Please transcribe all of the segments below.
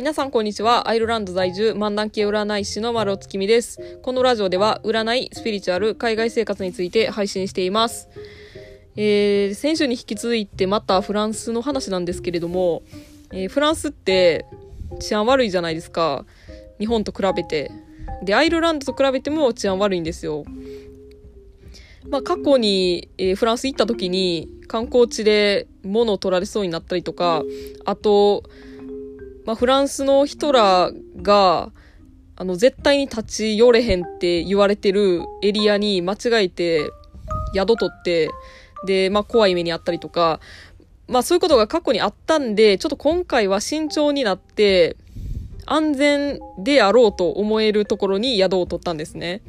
皆さんこんにちは。アイルランド在住、漫談系占い師の丸尾月見です。このラジオでは、占い、スピリチュアル、海外生活について配信しています。えー、先週に引き続いてまたフランスの話なんですけれども、えーフランスって治安悪いじゃないですか。日本と比べて。で、アイルランドと比べても治安悪いんですよ。まあ、過去に、えーフランス行った時に観光地で物を取られそうになったりとか、あと、まあ、フランスの人らが、あの、絶対に立ち寄れへんって言われてるエリアに間違えて宿取って、で、まあ、怖い目にあったりとか、まあ、そういうことが過去にあったんで、ちょっと今回は慎重になって、安全であろうと思えるところに宿を取ったんですね。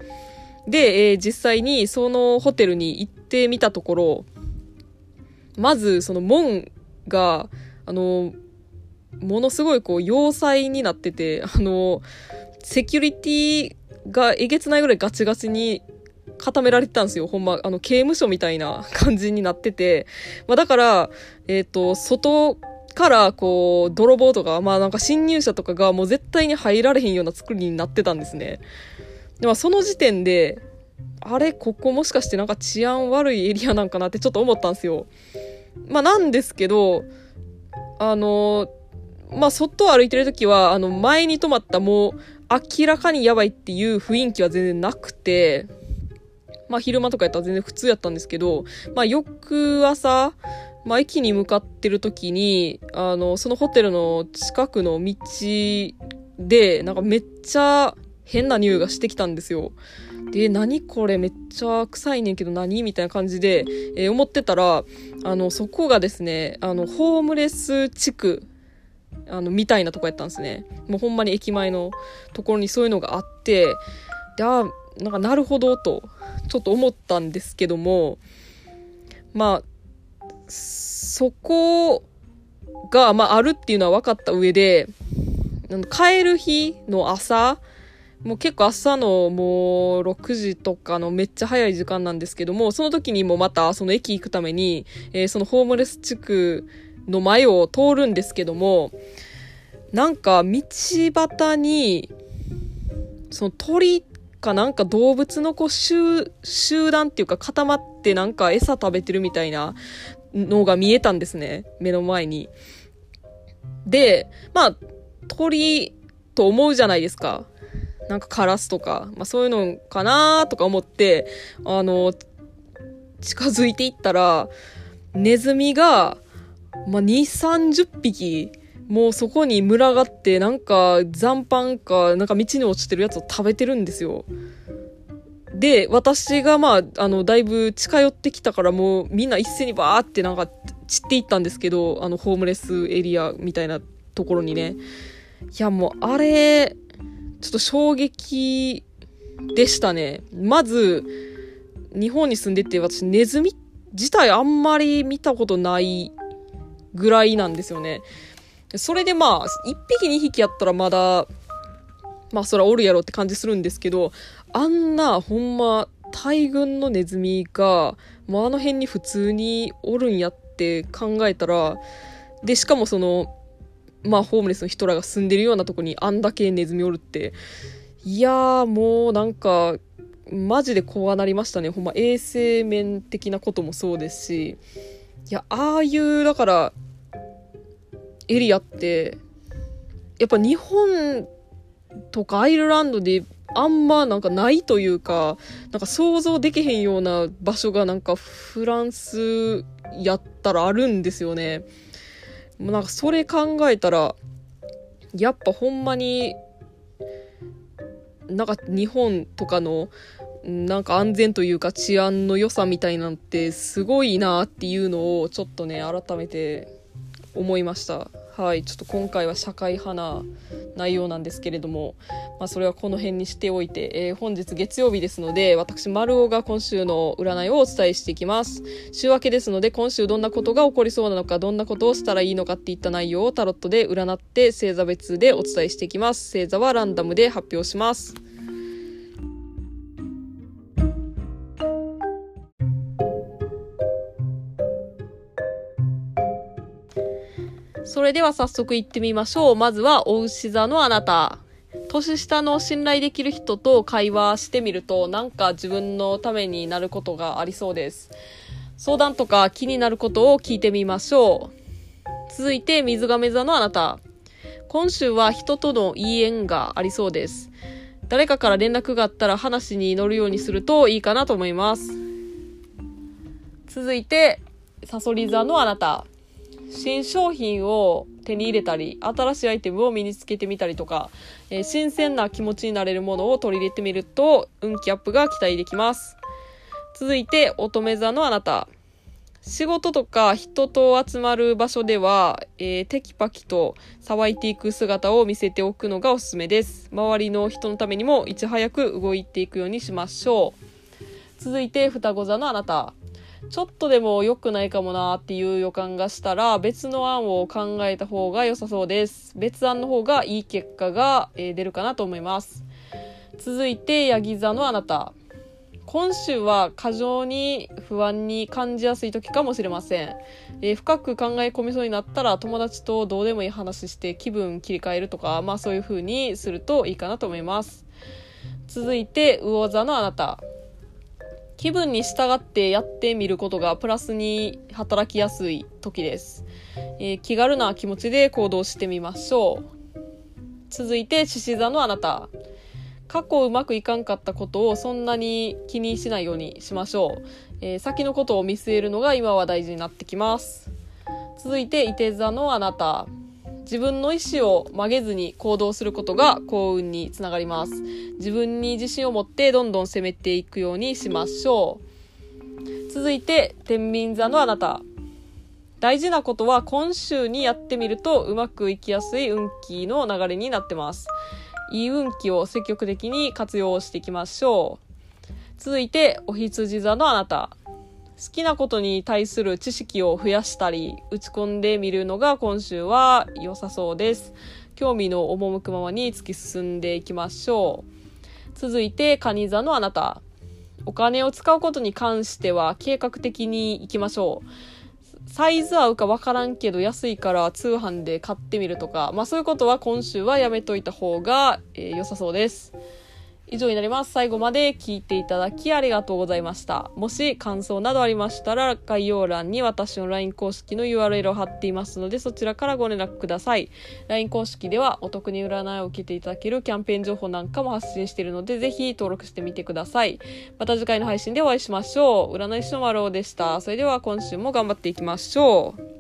で、えー実際にそのホテルに行ってみたところ、まずその門が、あの、ものすごいこう要塞になってて、あの、セキュリティがえげつないぐらいガチガチに固められてたんですよ。ほんま、あの、刑務所みたいな感じになってて。まあだから、えっ、と、外からこう、泥棒とか、まあなんか侵入者とかがもう絶対に入られへんような作りになってたんですね。でもその時点で、あれ、ここもしかしてなんか治安悪いエリアなんかなってちょっと思ったんですよ。まあなんですけど、あの、まあ外を歩いてる時は、あの前に止まったもう明らかにやばいっていう雰囲気は全然なくて、まあ昼間とかやったら全然普通やったんですけど、まあ翌朝、まあ駅に向かってる時に、あの、そのホテルの近くの道で、なんかめっちゃ変な匂いがしてきたんですよ。で、何これめっちゃ臭いねんけど何みたいな感じで、えー思ってたら、あの、そこがですね、あの、ホームレス地区、あの、みたいなとこやったんですね。もうほんまに駅前のところにそういうのがあって、で、あなんかなるほどと、ちょっと思ったんですけども、まあ、そこが、まあ、あるっていうのは分かった上で、帰る日の朝、もう結構朝のもう6時とかのめっちゃ早い時間なんですけども、その時にもまたその駅行くために、えーそのホームレス地区の前を通るんですけども、なんか道端に、その鳥かなんか動物のこう集、集団っていうか固まってなんか餌食べてるみたいなのが見えたんですね。目の前に。で、まあ、鳥と思うじゃないですか。なんかカラスとか、まあそういうのかなとか思って、あの、近づいていったら、ネズミが、まあ2、30匹、もうそこに群がって、なんか残飯か、なんか道に落ちてるやつを食べてるんですよ。で、私がまあ、あの、だいぶ近寄ってきたからもうみんな一斉にバーってなんか散っていったんですけど、あの、ホームレスエリアみたいなところにね。いやもうあれ、ちょっと衝撃でしたね。まず、日本に住んでて私ネズミ自体あんまり見たことないぐらいなんですよね。それでまあ、一匹二匹やったらまだ、まあそらおるやろって感じするんですけど、あんなほんま大群のネズミが、もうあの辺に普通におるんやって考えたら、で、しかもその、まあホームレスの人らが住んでるようなとこにあんだけネズミおるって、いやーもうなんか、マジで怖なりましたね。ほんま衛生面的なこともそうですし、いや、ああいう、だから、エリアって、やっぱ日本とかアイルランドであんまなんかないというか、なんか想像できへんような場所がなんかフランスやったらあるんですよね。なんかそれ考えたら、やっぱほんまに、なんか日本とかの、なんか安全というか治安の良さみたいなんてすごいなっていうのをちょっとね、改めて思いました。はい。ちょっと今回は社会派な内容なんですけれども、まあそれはこの辺にしておいて、えー本日月曜日ですので、私、丸尾が今週の占いをお伝えしていきます。週明けですので、今週どんなことが起こりそうなのか、どんなことをしたらいいのかっていった内容をタロットで占って、星座別でお伝えしていきます。星座はランダムで発表します。それでは早速行ってみましょう。まずは、お牛座のあなた。年下の信頼できる人と会話してみると、なんか自分のためになることがありそうです。相談とか気になることを聞いてみましょう。続いて、水亀座のあなた。今週は人とのいい縁がありそうです。誰かから連絡があったら話に乗るようにするといいかなと思います。続いて、サソリ座のあなた。新商品を手に入れたり、新しいアイテムを身につけてみたりとか、えー、新鮮な気持ちになれるものを取り入れてみると、運気アップが期待できます。続いて、乙女座のあなた。仕事とか人と集まる場所では、えー、テキパキと騒いでいく姿を見せておくのがおすすめです。周りの人のためにもいち早く動いていくようにしましょう。続いて、双子座のあなた。ちょっとでも良くないかもなっていう予感がしたら別の案を考えた方が良さそうです。別案の方がいい結果が、え出るかなと思います。続いて、ヤギ座のあなた。今週は過剰に不安に感じやすい時かもしれません、えー、深く考え込みそうになったら友達とどうでもいい話して気分切り替えるとかまあそういう風にするといいかなと思います続いて魚座のあなた気分に従ってやってみることがプラスに働きやすい時です。えー、気軽な気持ちで行動してみましょう。続いて、獅子座のあなた。過去うまくいかんかったことをそんなに気にしないようにしましょう。えー、先のことを見据えるのが今は大事になってきます。続いて、いて座のあなた。自分の意思を曲げずに行動することが幸運につながります。自分に自信を持ってどんどん攻めていくようにしましょう。続いて、天秤座のあなた。大事なことは今週にやってみるとうまくいきやすい運気の流れになってます。いい運気を積極的に活用していきましょう。続いて、お羊座のあなた。好きなことに対する知識を増やしたり、打ち込んでみるのが今週は良さそうです。興味の赴くままに突き進んでいきましょう。続いて、蟹座のあなた。お金を使うことに関しては計画的にいきましょう。サイズ合うかわからんけど安いから通販で買ってみるとか、まあそういうことは今週はやめといた方が、えー、良さそうです。以上になります。最後まで聞いていただきありがとうございました。もし感想などありましたら、概要欄に私の LINE 公式の URL を貼っていますので、そちらからご連絡ください。LINE 公式ではお得に占いを受けていただけるキャンペーン情報なんかも発信しているので、ぜひ登録してみてください。また次回の配信でお会いしましょう。占い師の丸尾でした。それでは今週も頑張っていきましょう。